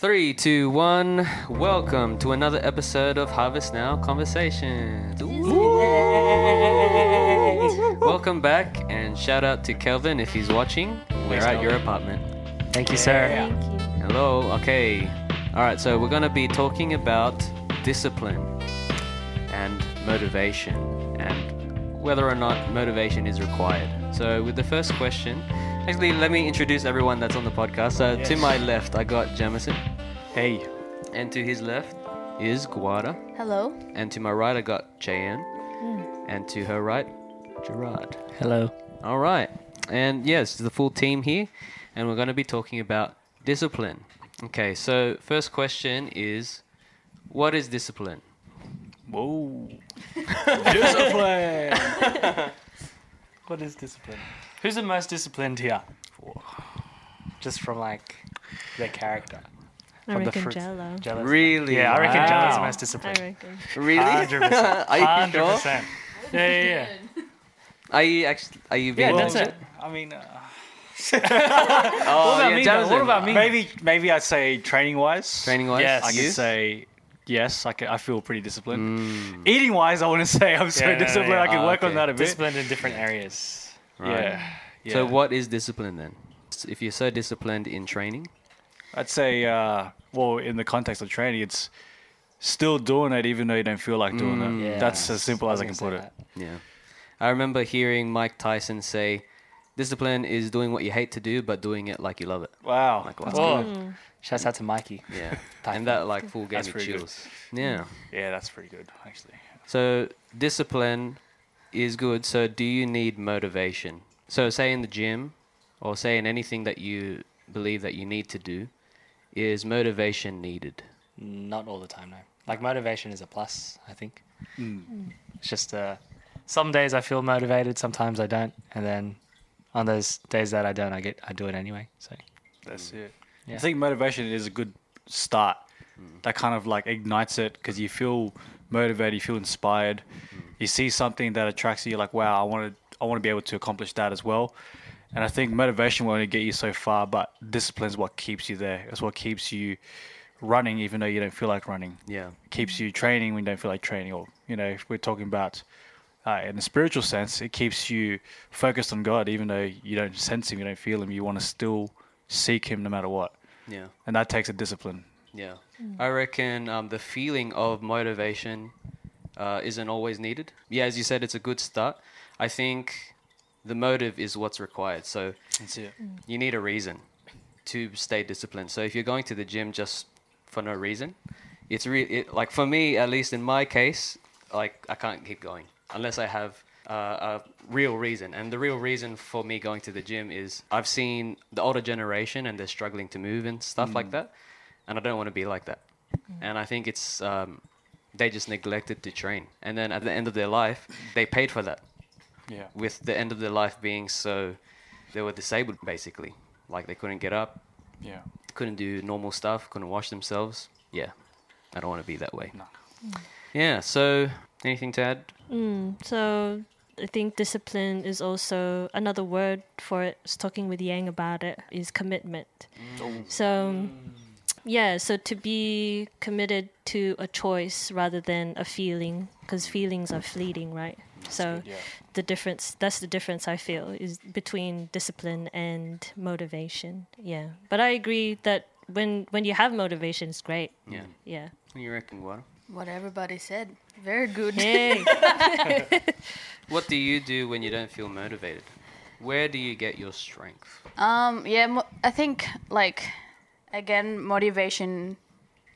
Three, two, one. Welcome to another episode of Harvest Now Conversations. Ooh. Welcome back, and shout out to Kelvin if he's watching. We're Thanks, at your Kelvin. apartment. Thank you, sir. Thank you. Hello. Okay. All right. So we're going to be talking about discipline and motivation and whether or not motivation is required. So with the first question, actually, let me introduce everyone that's on the podcast. So to my left, I got Jamison, Hey. and to his left is Guada, Hello. and to my right, I got Cheyenne, hmm. and to her right, Gerard. Hello. All right. And yes, the full team here, and we're going to be talking about discipline. Okay, so first question is what is discipline? Whoa. discipline. what is discipline? Who's the most disciplined here? Just from like their character. I From the reckon fruits. Gelo. Jealous. Really? Yeah, I reckon Gelo's the Wow. most I disciplined. reckon. Really? Hundred percent. are you Hundred sure? Yeah, yeah, yeah. Are you actually are you being Yeah, that's it. I mean, uh, Oh, what about yeah, me? Though? What about me? Maybe maybe I'd say training wise. Training wise? Yes. I you? could say yes. I, can, I feel pretty disciplined. Mm, Eating wise, I wouldn't say I'm so Yeah, no, no, disciplined. yeah. I can Ah, work on that a bit. disciplined in different areas. Right. Yeah. yeah. So what is discipline then? If you're so disciplined in training, I'd say, uh, well, in the context of training, it's still doing it even though you don't feel like doing Mm. it. Yeah. That's as simple as I was can put say it. that. yeah. I remember hearing Mike Tyson say, "Discipline is doing what you hate to do, but doing it like you love it." Wow. Like, wow. That's Oh, good. shouts out to Mikey. Yeah, Tyson. and that like full gave That's me pretty good. chills. Yeah. Yeah, that's pretty good actually. So discipline is good. So do you need motivation? So say in the gym, or say in anything that you believe that you need to do, is motivation needed? Not all the time, no. Like motivation is a plus, I think. Mm. It's just uh, some days I feel motivated, sometimes I don't, and then on those days that I don't, I get I do it anyway. So That's it. Yeah. I think motivation is a good start. That kind of like ignites it because you feel motivated, you feel inspired. You see something that attracts you, like wow, I want to, I want to be able to accomplish that as well. And I think motivation will only get you so far, but discipline is what keeps you there. It's what keeps you running, even though you don't feel like running. Yeah. keeps you training when you don't feel like training, or you know, if we're talking about uh, in a spiritual sense, it keeps you focused on God, even though you don't sense Him, you don't feel Him. You want to still seek Him no matter what, Yeah. and that takes a discipline. Yeah. I reckon um, the feeling of motivation uh, isn't always needed. Yeah, as you said, it's a good start. I think the motive is what's required. So you need a reason to stay disciplined. So if you're going to the gym just for no reason, it's really it, like for me, at least in my case, like I can't keep going unless I have uh, a real reason. And the real reason for me going to the gym is I've seen the older generation and they're struggling to move and stuff like that, and I don't want to be like that. And I think it's um, they just neglected to train, and then at the end of their life, they paid for that Yeah. with the end of their life being so they were disabled basically like they couldn't get up Yeah. couldn't do normal stuff couldn't wash themselves yeah i don't want to be that way No. yeah so anything to add Mm, so I think discipline is also another word for it. I was talking with Yang about it is commitment. So yeah, so to be committed to a choice rather than a feeling, because feelings are fleeting, right? So Yeah. the difference that's the difference I feel is between discipline and motivation. Yeah, but I agree that when when you have motivation, it's great. yeah Yeah. what do you reckon what What everybody said. Very good. Hey. what do you do when you don't feel motivated where do you get your strength Um, yeah, mo- I think like again, motivation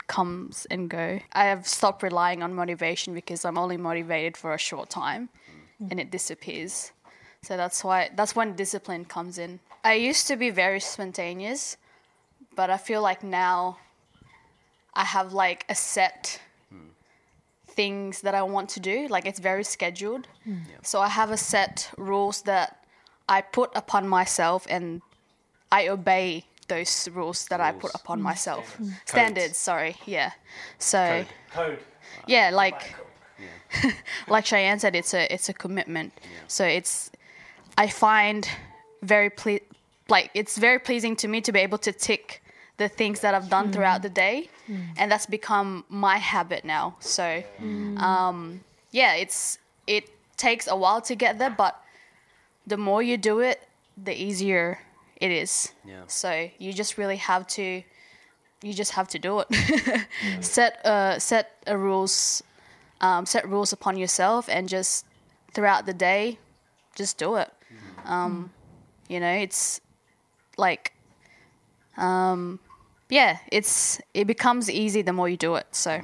comes and go. I have stopped relying on motivation because I'm only motivated for a short time, mm. and it disappears. So that's why that's when discipline comes in. I used to be very spontaneous, but I feel like now I have like a set mm. things that I want to do. Like it's very scheduled. Mm. So I have a set rules that I put upon myself and I obey those rules that I put Rules. upon myself. Standards, sorry. Yeah. So Code. yeah, like like Cheyenne said, it's a it's a commitment. So it's I find very ple- like it's very pleasing to me to be able to tick the the things that I've done throughout the day, and that's become my habit now. So, um, yeah, it's it takes a while to get there, but the more you do it, the easier it is. Yeah. So you just really have to, you just have to do it. set uh set a rules, um, set rules upon yourself, and just throughout the day, just do it. Um, you know, it's like, um, yeah, it's it becomes easy the more you do it. So,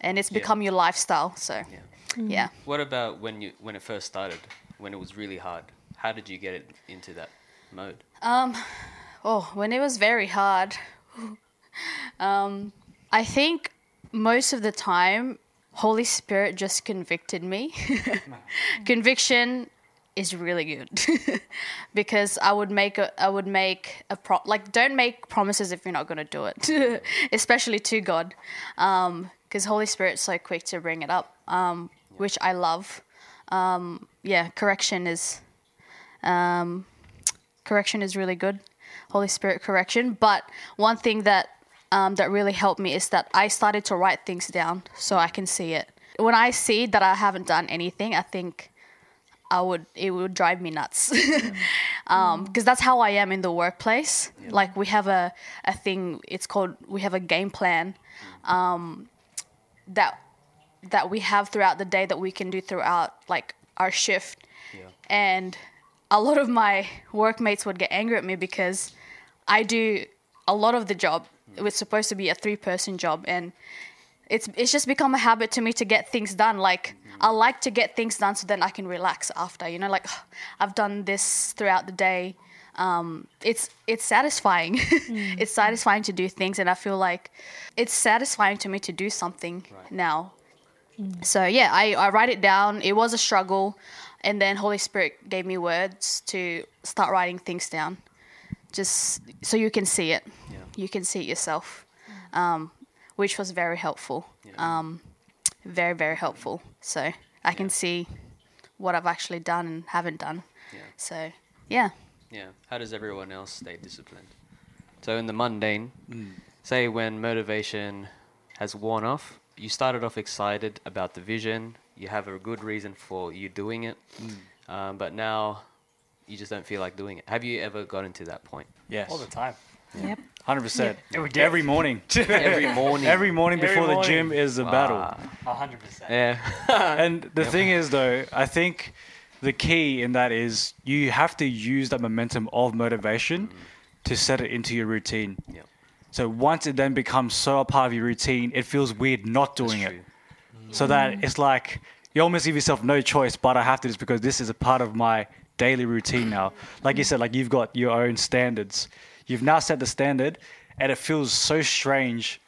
and it's become your lifestyle. So, yeah. What about when you when it first started? When it was really hard? How did you get it into that mode? Oh, when it was very hard, um, I think most of the time, Holy Spirit just convicted me. Conviction is really good because I would make a I would make a pro like don't make promises if you're not gonna do it, especially to God, because Holy Spirit's so quick to bring it up, um, which I love. Um, yeah, correction is um, correction is really good. Holy Spirit correction. But one thing that um, that really helped me is that I started to write things down so I can see it. When I see that I haven't done anything, I think I would it would drive me nuts because that's how I am in the workplace. Like we have a a thing. It's called we have a game plan um, that that we have throughout the day that we can do throughout like our shift and a lot of my workmates would get angry at me because I do a lot of the job. It was supposed to be a three person job and it's it's just become a habit to me to get things done. Like I like to get things done so then I can relax after. You know, like I've done this throughout the day. Um, it's it's satisfying. it's satisfying to do things, and I feel like it's satisfying to me to do something now. So yeah, I, I write it down. It was a struggle, and then Holy Spirit gave me words to start writing things down, just so you can see it. Yeah. You can see it yourself, um, which was very helpful. Um, very very helpful. So I can see what I've actually done and haven't done. Yeah. So yeah. Yeah. How does everyone else stay disciplined? So in the mundane, say when motivation has worn off, you started off excited about the vision. You have a good reason for you doing it, um, but now you just don't feel like doing it. Have you ever gotten to that point? Yes. all the time. Yep. Hundred percent. Every day. Every morning. Every morning. Every morning Every before the gym is a battle. Wow. A hundred percent. Yeah. And the thing is, though, I think the key in that is you have to use that momentum of motivation to set it into your routine. Yep. So once it then becomes so a part of your routine, it feels weird not doing it. true. So that it's like you almost give yourself no choice, but I have to do this because this is a part of my daily routine now. Like you said, like you've got your own standards. You've now set the standard, and it feels so strange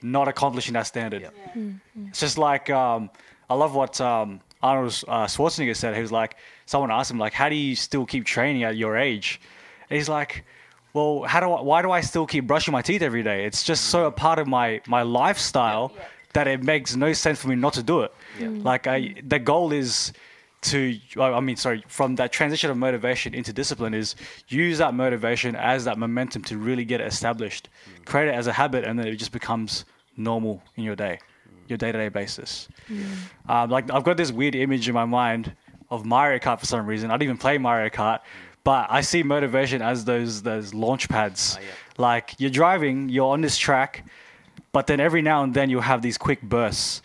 not accomplishing that standard. Yep. It's just like um, I love what um, Arnold uh, Schwarzenegger said. He was like, someone asked him like, "How do you still keep training at your age?" And he's like, "Well, how do I, why do I still keep brushing my teeth every day? It's just so a mm. part of my my lifestyle that it makes no sense for me not to do it. Mm. Like I, the goal is." To, I mean, sorry, from that transition of motivation into discipline is use that motivation as that momentum to really get it established, mm. create it as a habit, and then it just becomes normal in your day, your day to day basis. Um, like I've got this weird image in my mind of Mario Kart for some reason. I don't even play Mario Kart, but I see motivation as those those launch pads. Ah, yeah. Like you're driving, you're on this track, but then every now and then you'll have these quick bursts,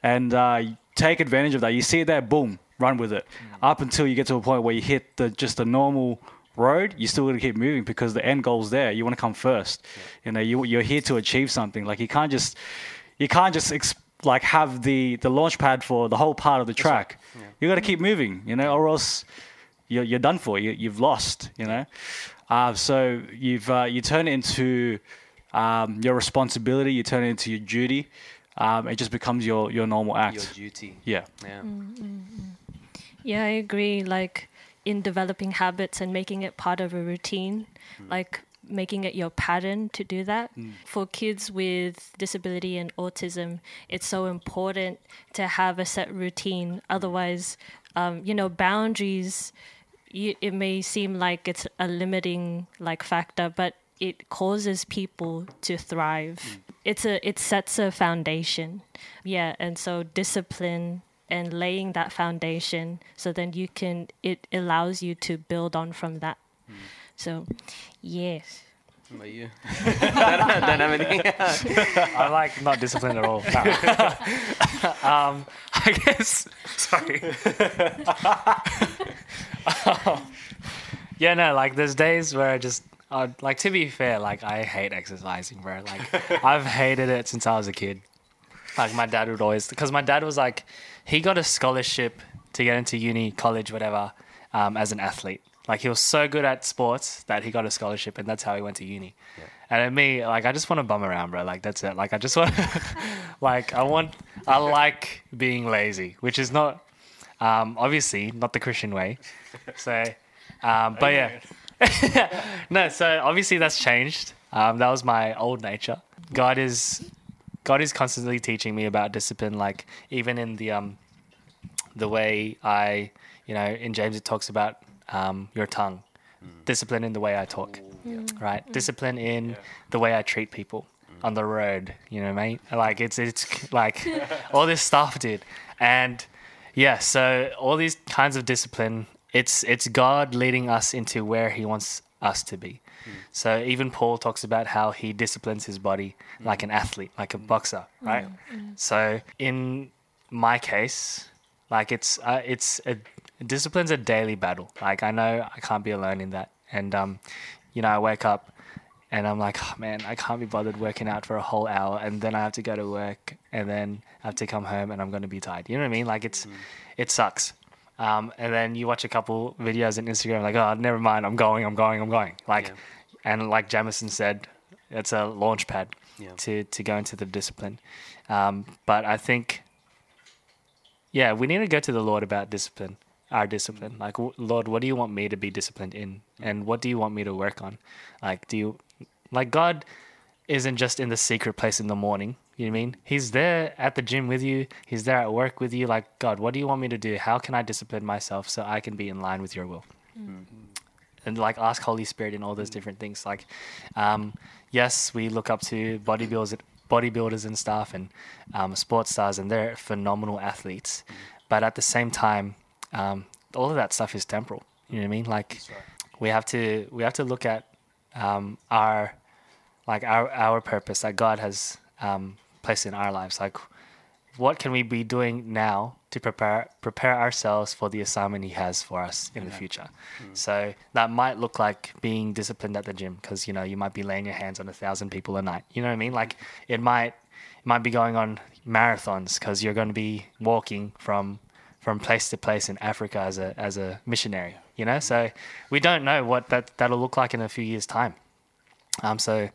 and uh, take advantage of that. You see it there, boom, run with it. Up until you get to a point where you hit the just a normal road, you still got to keep moving because the end goal's there. You want to come first. You know, you, you're here to achieve something. Like you can't just you can't just ex- like have the the launch pad for the whole part of the track. You got to keep moving, you know, or else you're, you're done for. You, you've lost, you know. Uh, so you've uh, you turn it into um, your responsibility. You turn it into your duty. Um, it just becomes your your normal act. Your duty. yeah. Yeah. Yeah, I agree. Like in developing habits and making it part of a routine, like making it your pattern to do that. For kids with disability and autism, it's so important to have a set routine. Otherwise, um, you know, boundaries. You, it may seem like it's a limiting like factor, but it causes people to thrive. It's a it sets a foundation. Yeah, and so discipline and laying that foundation so then you can it allows you to build on from that. So, yes. What about you? don't, don't have any. I like not disciplined at all. No. um, I guess. Sorry. yeah, no. Like there's days where I just. Uh, like to be fair, like I hate exercising, bro. Like I've hated it since I was a kid. Like my dad would always, because my dad was like, he got a scholarship to get into uni, college, whatever, um, as an athlete. Like he was so good at sports that he got a scholarship, and that's how he went to uni. And at me, like I just want to bum around, bro. Like that's it. Like I just want, like I want, I like being lazy, which is not, um, obviously not the Christian way. So, um, but yeah, no. So obviously that's changed. Um, that was my old nature. God is, God is constantly teaching me about discipline. Like even in the um, the way I, you know, in James it talks about um, your tongue, discipline in the way I talk, right? Discipline in the way I treat people on the road, you know, mate. Like it's it's like all this stuff, dude. And yeah, so all these kinds of discipline, it's it's God leading us into where He wants us to be. So even Paul talks about how he disciplines his body like an athlete, like a boxer, right? So in my case, like it's uh, it's a discipline's a daily battle. Like I know I can't be alone in that, and um, you know I wake up and I'm like, oh, man, I can't be bothered working out for a whole hour, and then I have to go to work, and then I have to come home, and I'm going to be tired. You know what I mean? Like it's it sucks. Um, and then you watch a couple videos on Instagram, like, oh, never mind, I'm going, I'm going, I'm going. Like, Yeah. and like Jamison said, it's a launch pad Yeah. to to go into the discipline. Um, but I think, yeah, we need to go to the Lord about discipline, our discipline. Like, w- Lord, what do you want me to be disciplined in, and what do you want me to work on? Like, do you, like, God isn't just in the secret place in the morning. You know what I mean? He's there at the gym with you. He's there at work with you. Like, God, what do you want me to do? How can I discipline myself so I can be in line with your will? and like ask Holy Spirit in all those different things. Like, um, yes, we look up to bodybuilders, bodybuilders and stuff, and um, sports stars, and they're phenomenal athletes. But at the same time, um, all of that stuff is temporal. You know what I mean? Like, we have to we have to look at um, our like our our purpose that God has um, placed in our lives. Like, what can we be doing now to prepare prepare ourselves for the assignment He has for us in the future? So that might look like being disciplined at the gym because you know you might be laying your hands on a thousand people a night. You know what I mean? Like it might it might be going on marathons because you're going to be walking from from place to place in Africa as a as a missionary. You know, so we don't know what that that'll look like in a few years' time. Um, so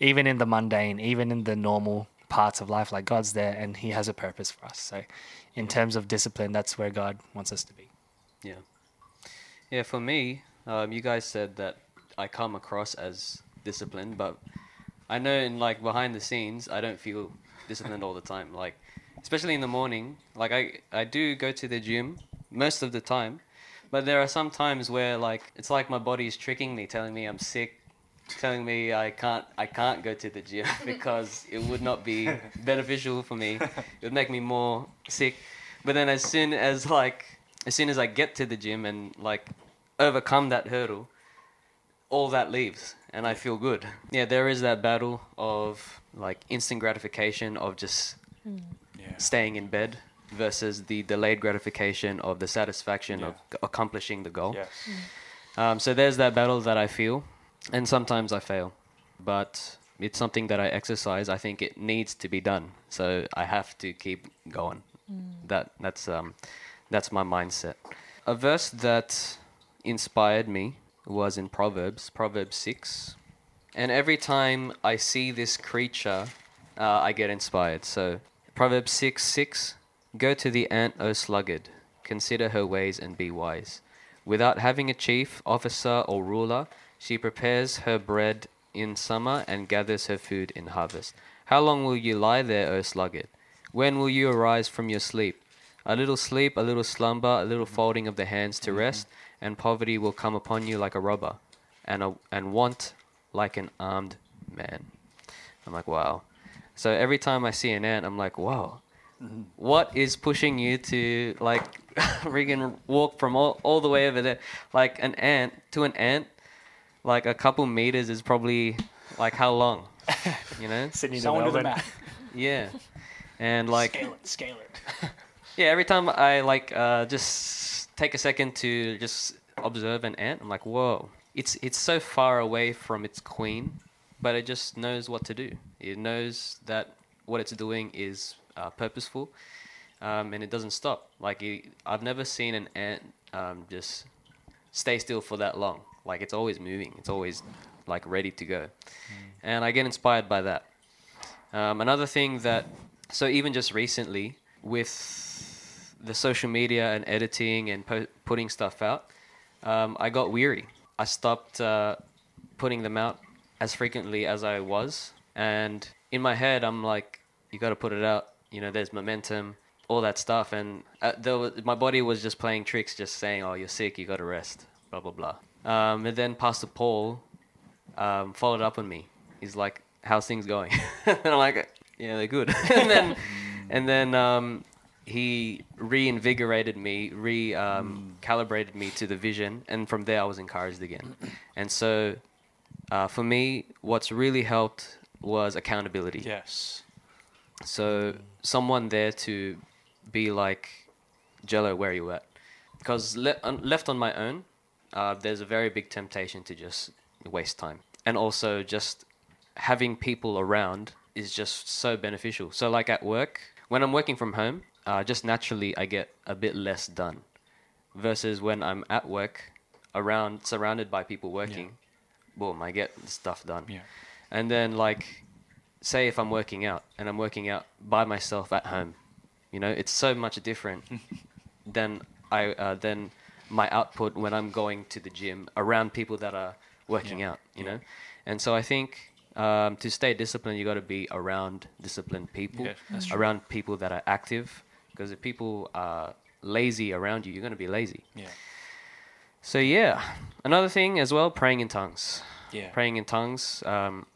even in the mundane, even in the normal parts of life, like God's there and He has a purpose for us. So in terms of discipline, that's where God wants us to be. Yeah. Yeah, for me, um, you guys said that I come across as disciplined, but I know in like behind the scenes, I don't feel disciplined all the time. Like, especially in the morning, like I, I do go to the gym most of the time, but there are some times where like it's like my body is tricking me, telling me I'm sick, telling me I can't I can't go to the gym because it would not be beneficial for me. It would make me more sick. But then as soon as like as soon as I get to the gym and like overcome that hurdle, all that leaves and I feel good. Yeah, there is that battle of like instant gratification of just Yeah. staying in bed versus the delayed gratification of the satisfaction of Yeah. c- accomplishing the goal. Yes. Um, so there's that battle that I feel, and sometimes I fail, but it's something that I exercise. I think it needs to be done, so I have to keep going. That that's um, that's my mindset. A verse that inspired me was in Proverbs, Proverbs six, and every time I see this creature, uh, I get inspired. So Proverbs six six, go to the ant, O sluggard, consider her ways and be wise. Without having a chief, officer, or ruler, she prepares her bread in summer and gathers her food in harvest. How long will you lie there, O sluggard? When will you arise from your sleep? A little sleep, a little slumber, a little folding of the hands to rest, and poverty will come upon you like a robber, and, a, and want like an armed man. I'm like, wow. So every time I see an ant, I'm like, wow. What is pushing you to like friggin' walk from all, all the way over there? Like an ant to an ant, like a couple meters is probably like how long? You know? Sydney to Someone do the Melbourne. math. Yeah. And like Scale it. Scale it. yeah, every time I like uh, just take a second to just observe an ant, I'm like, whoa, it's it's so far away from its queen, but it just knows what to do. It knows that what it's doing is uh, purposeful, um, and it doesn't stop. Like it, I've never seen an ant um, just stay still for that long. Like it's always moving. It's always like ready to go, and I get inspired by that. Um, another thing that, so even just recently with the social media and editing and po- putting stuff out, um, I got weary. I stopped uh, putting them out as frequently as I was, and in my head, I'm like, you got to put it out. You know, there's momentum, all that stuff, and uh, there was, my body was just playing tricks, just saying, "Oh, you're sick. You got to rest." Blah blah blah. Um, and then Pastor Paul um, followed up on me. He's like, "How's things going?" and I'm like, "Yeah, they're good." and then, and then um, he reinvigorated me, re um, calibrated me to the vision, and from there I was encouraged again. And so, uh, for me, what's really helped was accountability. Yes. So someone there to be like, Gelo, where are you at? Because le- left on my own, uh, there's a very big temptation to just waste time, and also just having people around is just so beneficial. So like at work, when I'm working from home, uh, just naturally I get a bit less done, versus when I'm at work, around surrounded by people working, boom, I get stuff done. Yeah. And then like say if I'm working out and I'm working out by myself at home, you know, it's so much different than I uh, than my output when I'm going to the gym around people that are working Yeah. out, you know. And so I think um, to stay disciplined, you got to be around disciplined people, Yeah, around people that are active. Because if people are lazy around you, you're going to be lazy. Yeah. So yeah, another thing as well, praying in tongues Yeah. praying in tongues. Um,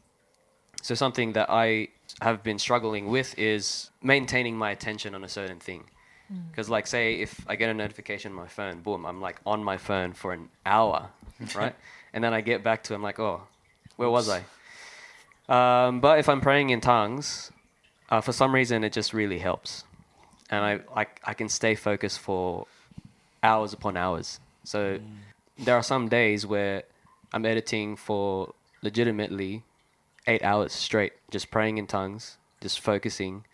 so something that I have been struggling with is maintaining my attention on a certain thing. Because, like, say if I get a notification on my phone, boom, I'm like on my phone for an hour, right? and then I get back to, I'm like, oh, where was I? Um, but if I'm praying in tongues, uh, for some reason, it just really helps, and I like I can stay focused for hours upon hours. So there are some days where I'm editing for legitimately eight hours straight, just praying in tongues, just focusing,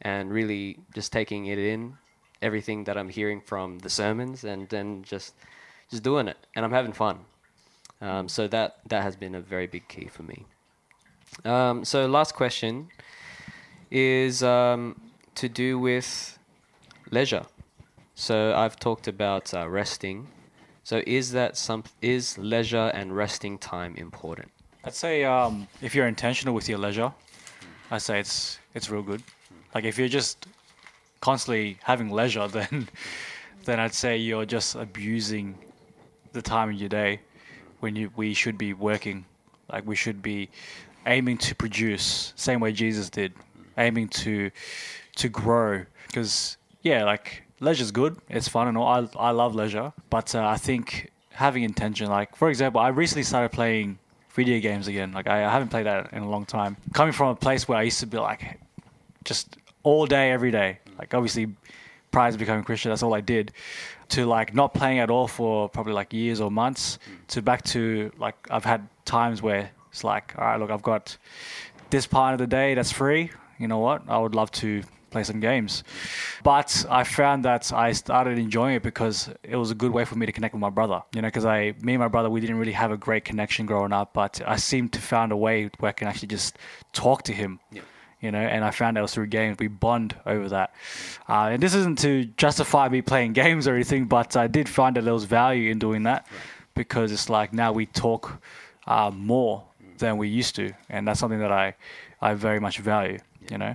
and really just taking it in, everything that I'm hearing from the sermons, and then just just doing it, and I'm having fun. Um, so that that has been a very big key for me. Um, so last question is um, to do with leisure. So I've talked about uh, resting. So is that some is leisure and resting time important? I'd say um, if you're intentional with your leisure, I'd say it's it's real good. Like if you're just constantly having leisure, then then I'd say you're just abusing the time in your day when you we should be working. Like we should be aiming to produce, same way Jesus did, aiming to to grow. Because yeah, like leisure's good, it's fun and all. I I love leisure, but uh, I think having intention. Like for example, I recently started playing video games again. Like I, I haven't played that in a long time. Coming from a place where I used to be like just all day, every day. Like obviously, prior to becoming Christian, that's all I did. To like not playing at all for probably like years or months. Mm. To back to like I've had times where it's like, all right, look, I've got this part of the day that's free. You know what? I would love to play some games. But I found that I started enjoying it because it was a good way for me to connect with my brother. You know, because I, me and my brother, we didn't really have a great connection growing up, but I seemed to find a way where I can actually just talk to him. Yeah. You know, and I found out through games. We bond over that. Uh, and this isn't to justify me playing games or anything, but I did find that there was value in doing that because it's like now we talk uh, more than we used to, and that's something that I, I very much value. You know,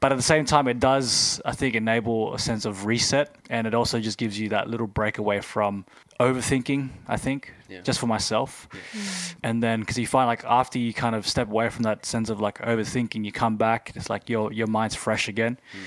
But at the same time, it does, I think, enable a sense of reset, and it also just gives you that little breakaway from overthinking. I think, Yeah. just for myself, mm. and then because you find like after you kind of step away from that sense of like overthinking, you come back, it's like your your mind's fresh again. Mm.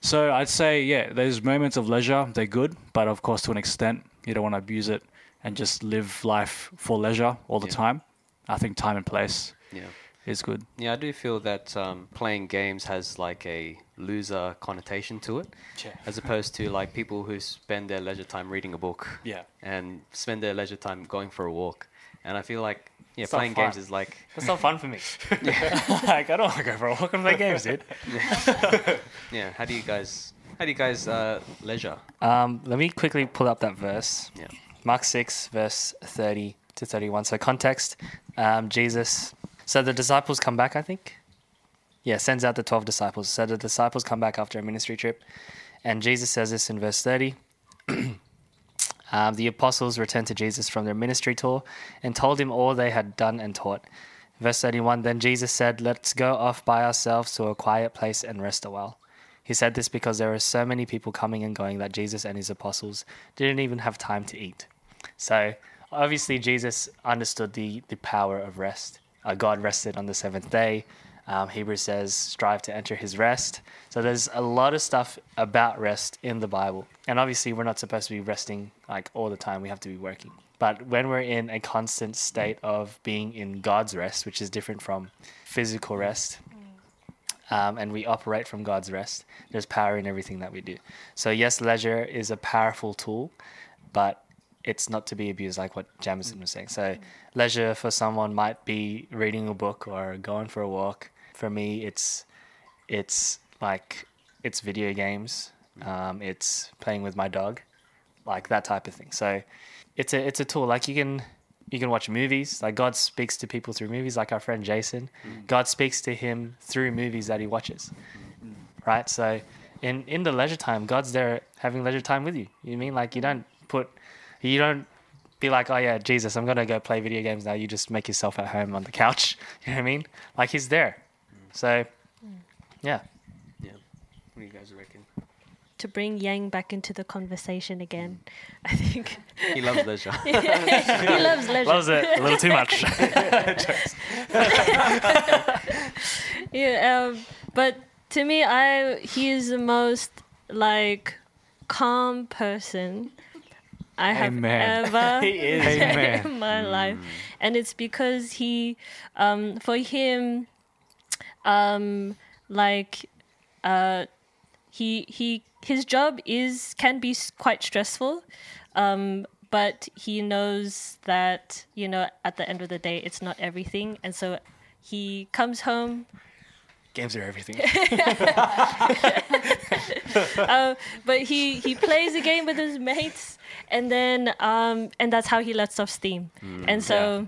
So I'd say, yeah, those moments of leisure, they're good, but of course, to an extent, you don't want to abuse it and just live life for leisure all the Yeah. time. I think time and place Yeah. Is good. Yeah, I do feel that um, playing games has like a loser connotation to it, Yeah. as opposed to like people who spend their leisure time reading a book Yeah. and spend their leisure time going for a walk. And I feel like yeah, It's playing games is like That's not fun for me. yeah. like I don't want to go for a walk and play games, dude. yeah. How do you guys how do you guys uh, leisure? Um, let me quickly pull up that verse. Yeah. Mark 6, verse 30 to 31. So, context um, Jesus. So, the disciples come back, I think. Yeah, sends out the 12 disciples. So, the disciples come back after a ministry trip. And Jesus says this in verse 30. um, the apostles returned to Jesus from their ministry tour and told him all they had done and taught. Verse 31 Then Jesus said, Let's go off by ourselves to a quiet place and rest a while. He said this because there were so many people coming and going that Jesus and his apostles didn't even have time to eat. So obviously Jesus understood the, the power of rest. Uh, God rested on the seventh day. Um, Hebrews says, strive to enter his rest. So there's a lot of stuff about rest in the Bible. And obviously we're not supposed to be resting like all the time. We have to be working. But when we're in a constant state of being in God's rest, which is different from physical rest, um, and we operate from God's rest. There's power in everything that we do. So yes, leisure is a powerful tool, but it's not to be abused, like what Jamison mm. was saying. So leisure for someone might be reading a book or going for a walk. For me, it's it's like it's video games. Mm. Um, it's playing with my dog, like that type of thing. So it's a it's a tool. Like you can you can watch movies. Like God speaks to people through movies. Like our friend Jason, mm. God speaks to him through movies that he watches. Right. So in in the leisure time, God's there having leisure time with you. You mean like you don't put you don't be like, oh yeah, Jesus, I'm gonna go play video games now. You just make yourself at home on the couch. You know what I mean? Like he's there. So yeah. Yeah. What do you guys reckon? To bring Yang back into the conversation again, I think He loves leisure. he loves leisure. Loves it a little too much. Yeah, um, but to me, I he is the most like calm person I have Amen. ever. Amen. in my life, and it's because he, um, for him, um, like, uh, he he his job is can be quite stressful, um, but he knows that you know at the end of the day it's not everything, and so he comes home Games are everything. uh, but he he plays a game with his mates and then um and that's how he lets off steam. And so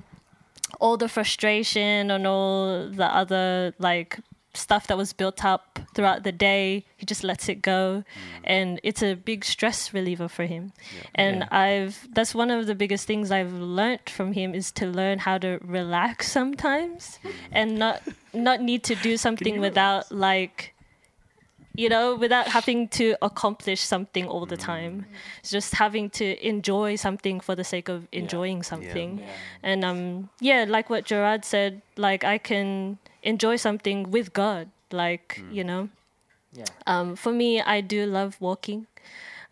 all the frustration and all the other like stuff that was built up throughout the day he just lets it go. And it's a big stress reliever for him. And Yeah. i've that's one of the biggest things i've learnt from him is to learn how to relax sometimes and not not need to do something without like you know, without having to accomplish something all the time. It's just having to enjoy something for the sake of enjoying something. And um yeah, like what Gerard said, like I can enjoy something with God. Like, you know. Yeah. Um for me I do love walking.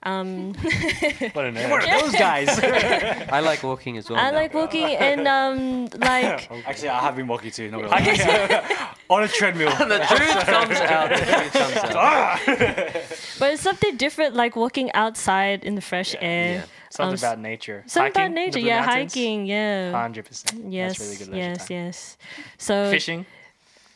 Um What a nerd. Those guys. I like walking as well. I now. like walking and um like Actually, I have been walking too. Not gonna. On a treadmill. the truth comes out. The truth comes out. but it's something different like walking outside in the fresh air. Yeah. Something Um, about nature. Something about Hiking in the nature, Blue yeah, Mountains? hiking, yeah. Hundred percent. Yes, That's really good leisure yes, time. yes. So Fishing.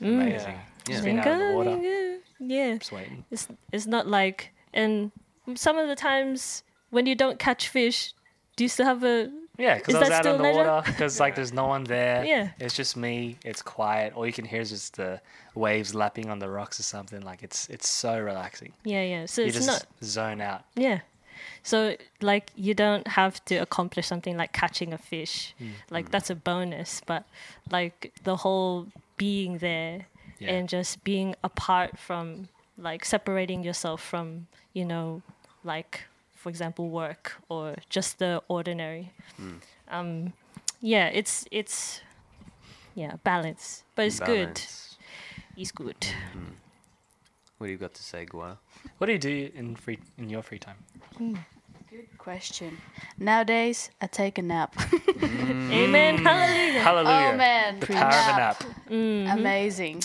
Amazing. Yeah. Just being out in the water. Yeah, yeah. Just waiting. It's it's not like and some of the times when you don't catch fish, do you still have a Yeah, because I was out on the leisure? water because like there's no one there. Yeah. It's just me. It's quiet. All you can hear is just the waves lapping on the rocks or something. Like it's it's so relaxing. yeah, yeah. So you it's just not zone out. yeah. So like you don't have to accomplish something like catching a fish. Hmm. Like that's a bonus, but like the whole being there Yeah. and just being apart from like separating yourself from you know like for example work or just the ordinary. Hmm. Um yeah it's it's yeah balance but it's good. It's good. Hmm. What do you got to say, Gua? What do you do in free in your free time? Hmm. Good question. Nowadays, I take a nap. Mm. amen mm. hallelujah Hallelujah. Oh man, The power of a nap. Mm-hmm. Amazing.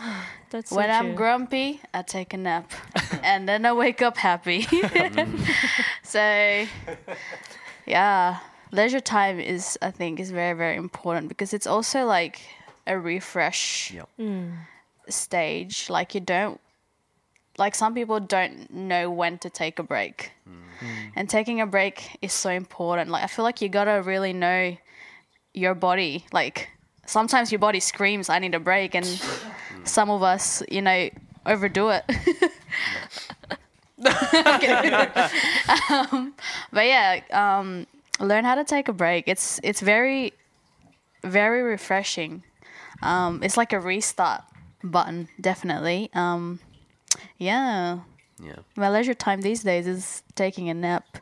that's so when I'm true. grumpy, I take a nap, and then I wake up happy. Mm-hmm. so, yeah, leisure time is I think is very very important because it's also like a refresh Yep. Mm. stage. Like you don't like some people don't know when to take a break. And taking a break is so important. Like I feel like you got to really know your body. Like sometimes your body screams I need a break and some of us, you know, overdo it. um, but yeah, um, learn how to take a break. It's it's very very refreshing. Um, it's like a restart button, definitely. Um, yeah, Yeah. my leisure time these days is taking a nap.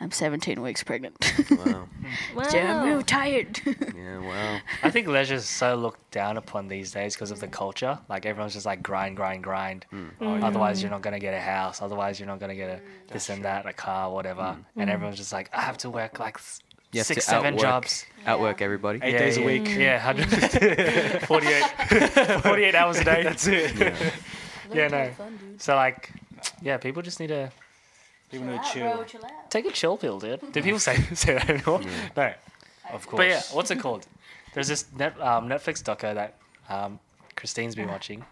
I'm 17 weeks pregnant. Wow. so I'm wow. real tired. yeah. Wow. I think leisure is so looked down upon these days because of the culture. Like everyone's just like grind, grind, grind. Hmm. Oh, oh, otherwise, you're not gonna get a house. Otherwise, you're not gonna get a mm. this and that, a car, whatever. Hmm. And everyone's just like, I have to work like You six, seven outwork- jobs. Outwork everybody. Eight days a yeah, week. Yeah, 100, 48, 48 hours a day. That's it. Yeah. Yeah, no. So like, yeah, people just need to People need to chill. take a chill pill, dude. Do people say say that anymore? No. Of course. But yeah, what's it called? There's this net, um, Netflix doco that um, Christine's been watching.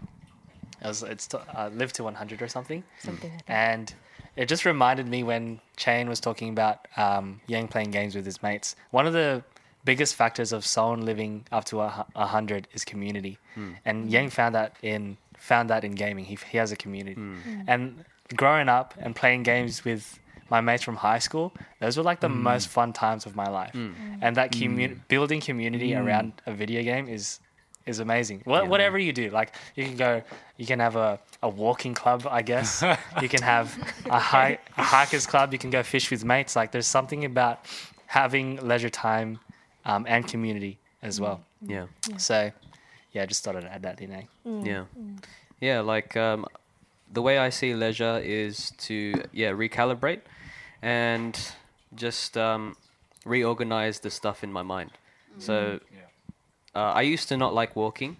It was, it's t- uh, Live to 100 or something. something like. And it just reminded me when Shane was talking about um, Yang playing games with his mates. One of the biggest factors of someone living up to a, a hundred is community, and Yang found that in found that in gaming. He he has a community, hmm. Hmm. and growing up and playing games with my mates from high school, those were like the hmm. most fun times of my life. And that commu- building community around a video game is is amazing. What, Yeah. Whatever you do, like you can go, you can have a, a walking club, I guess. you can have a, hi- a hikers club. You can go fish with mates. Like there's something about having leisure time um, and community as well. Yeah. So, yeah, I just thought I'd add that in. Eh? Yeah. Yeah, like um, the way I see leisure is to yeah recalibrate and just um, reorganize the stuff in my mind. So uh, I used to not like walking,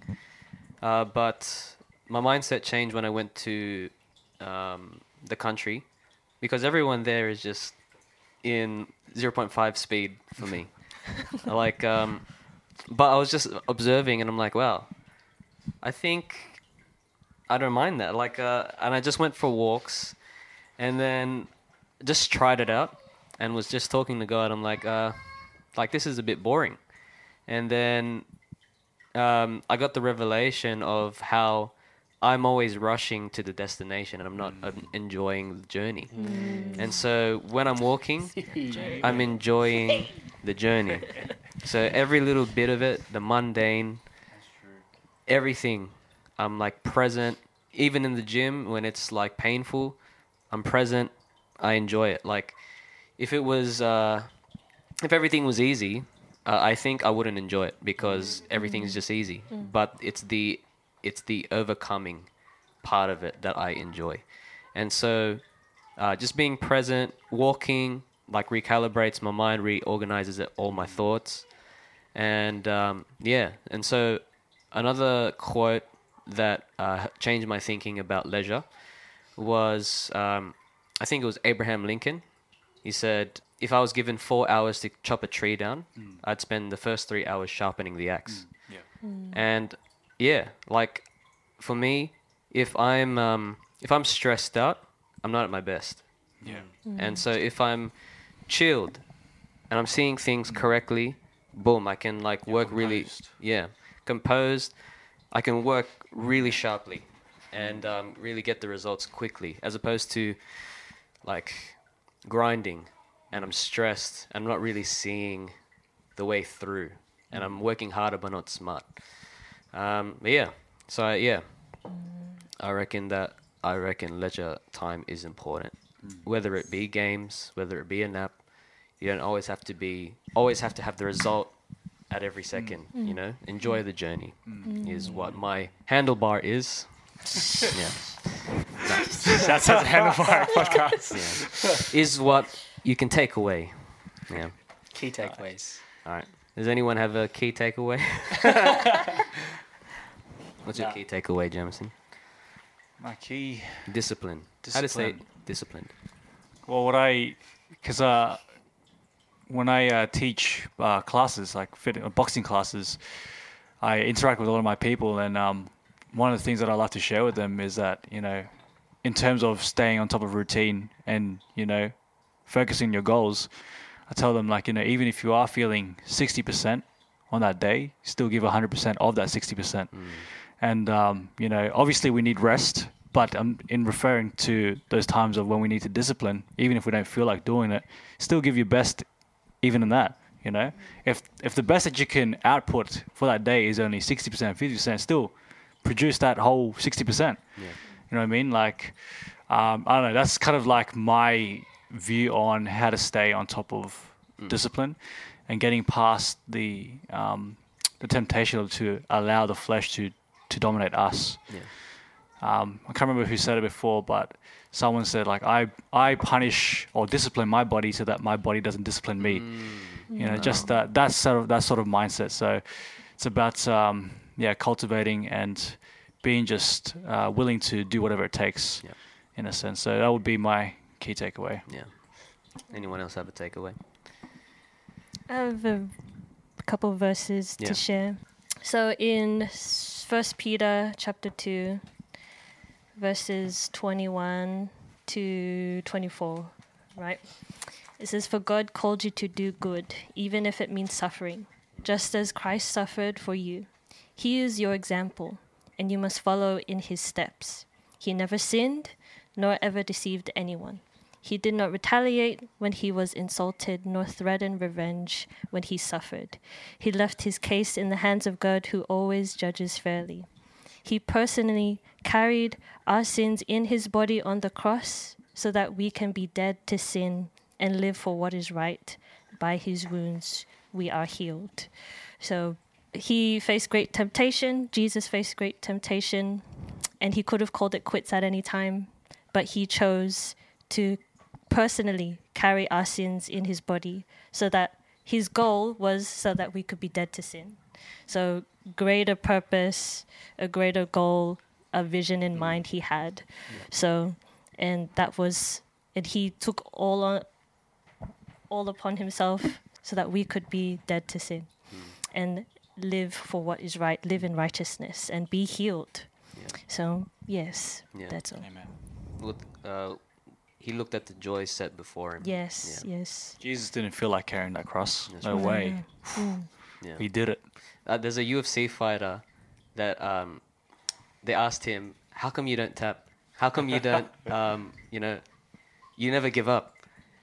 uh, but my mindset changed when I went to um, the country because everyone there is just in 0.5 speed for me. like, um, but I was just observing and I'm like, wow, I think I don't mind that. Like, uh, and I just went for walks, and then just tried it out, and was just talking to God. I'm like, uh, like this is a bit boring, and then um, I got the revelation of how I'm always rushing to the destination, and I'm not um, enjoying the journey. And so when I'm walking, I'm enjoying the journey. So every little bit of it, the mundane, everything i'm like present. Even in the gym when it's like painful i'm present. I enjoy it. Like if it was uh if everything was easy uh, i think i wouldn't enjoy it because everything's just easy. But it's the it's the overcoming part of it that i enjoy. And so uh, just being present walking like recalibrates my mind reorganizes it, all my thoughts and um, yeah and so another quote that uh, changed my thinking about leisure was um, I think it was Abraham Lincoln. He said, "If I was given four hours to chop a tree down, I'd spend the first three hours sharpening the axe." Yeah. And yeah, like for me, if I'm um, if I'm stressed out, I'm not at my best. Yeah. And so if I'm chilled and I'm seeing things correctly, boom, I can like You're work really yeah, composed. I can work really sharply and um, really get the results quickly, as opposed to like grinding and I'm stressed. And I'm not really seeing the way through, and I'm working harder but not smart. Um, but yeah, so I, yeah, I reckon that I reckon leisure time is important. Whether it be games, whether it be a nap, you don't always have to be always have to have the result at every second. Mm. You mm. know, enjoy the journey mm. is what my handlebar is. yeah. That's a handlebar podcast. yeah. is what you can take away. Yeah. Key takeaways. All right. Does anyone have a key takeaway? What's your key takeaway, Jamison? My key. Discipline. How to say disciplined? Well, what I, because uh, when I uh, teach uh, classes like fit, uh, boxing classes, I interact with a lot of my people, and um, one of the things that I like to share with them is that you know, in terms of staying on top of routine and you know, focusing your goals, I tell them like you know, even if you are feeling sixty percent on that day, still give hundred percent of that sixty percent. And um, you know, obviously we need rest, but um, in referring to those times of when we need to discipline, even if we don't feel like doing it, still give your best, even in that. You know, if if the best that you can output for that day is only sixty percent, fifty percent, still produce that whole sixty percent. Yeah. You know what I mean? Like, um, I don't know. That's kind of like my view on how to stay on top of discipline and getting past the um, the temptation to allow the flesh to to dominate us. Yeah. Um, I can't remember who said it before, but someone said like I I punish or discipline my body so that my body doesn't discipline me. You know, just that that sort of that sort of mindset. So it's about um, yeah cultivating and being just uh, willing to do whatever it takes, Yeah. in a sense. So that would be my key takeaway. Yeah. Anyone else have a takeaway? I have a couple verses Yeah. to share. So in First Peter chapter two, verses twenty-one to twenty-four, right? It says, "For God called you to do good, even if it means suffering, just as Christ suffered for you. He is your example, and you must follow in His steps. He never sinned, nor ever deceived anyone." He did not retaliate when he was insulted, nor threaten revenge when he suffered. He left his case in the hands of God, who always judges fairly. He personally carried our sins in his body on the cross so that we can be dead to sin and live for what is right. By his wounds, we are healed. So he faced great temptation. Jesus faced great temptation, and he could have called it quits at any time, but he chose to personally carry our sins in his body so that his goal was so that we could be dead to sin. So, greater purpose, a greater goal, a vision in mm. mind he had. So, and that was, and he took all on, all upon himself so that we could be dead to sin mm. and live for what is right, live in righteousness and be healed. Yeah. So, yes, Yeah. that's all. Amen. Look, uh, he looked at the joy set before him. Yes, Yeah. yes. Jesus didn't feel like carrying that cross. That's no right. way. Mm. Yeah. He did it. Uh, there's a UFC fighter that um, they asked him, "How come you don't tap? How come you don't, um, you know, you never give up?"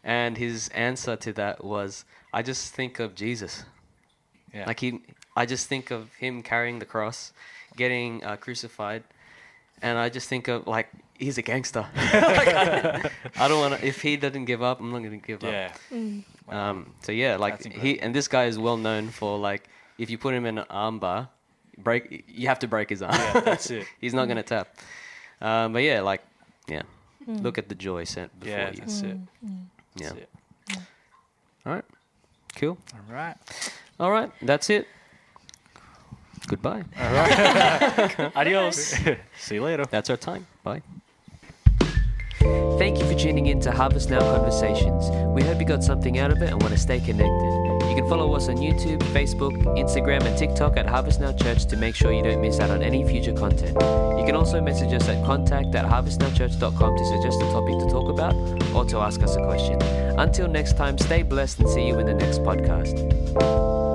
And his answer to that was, "I just think of Jesus. Yeah. Like he, I just think of him carrying the cross, getting uh, crucified, and I just think of like he's a gangster. like, I, I don't want to. If he doesn't give up, I'm not gonna give up. yeah. Um, so yeah, like he and this guy is well known for like if you put him in an armbar, break you have to break his arm. Yeah, that's it. He's not gonna tap. Um, but yeah, like yeah, mm. look at the joy sent before Yeah, you. that's it. Mm, mm. Yeah. That's it. All right. Cool. All right. All right. That's it. Goodbye. All right. Adios. See you later. That's our time. Bye. Thank you for tuning in to Harvest Now Conversations. We hope you got something out of it and want to stay connected. You can follow us on YouTube, Facebook, Instagram, and TikTok at Harvest Now Church to make sure you don't miss out on any future content. You can also message us at contact at harvestnowchurch.com to suggest a topic to talk about or to ask us a question. Until next time, stay blessed and see you in the next podcast.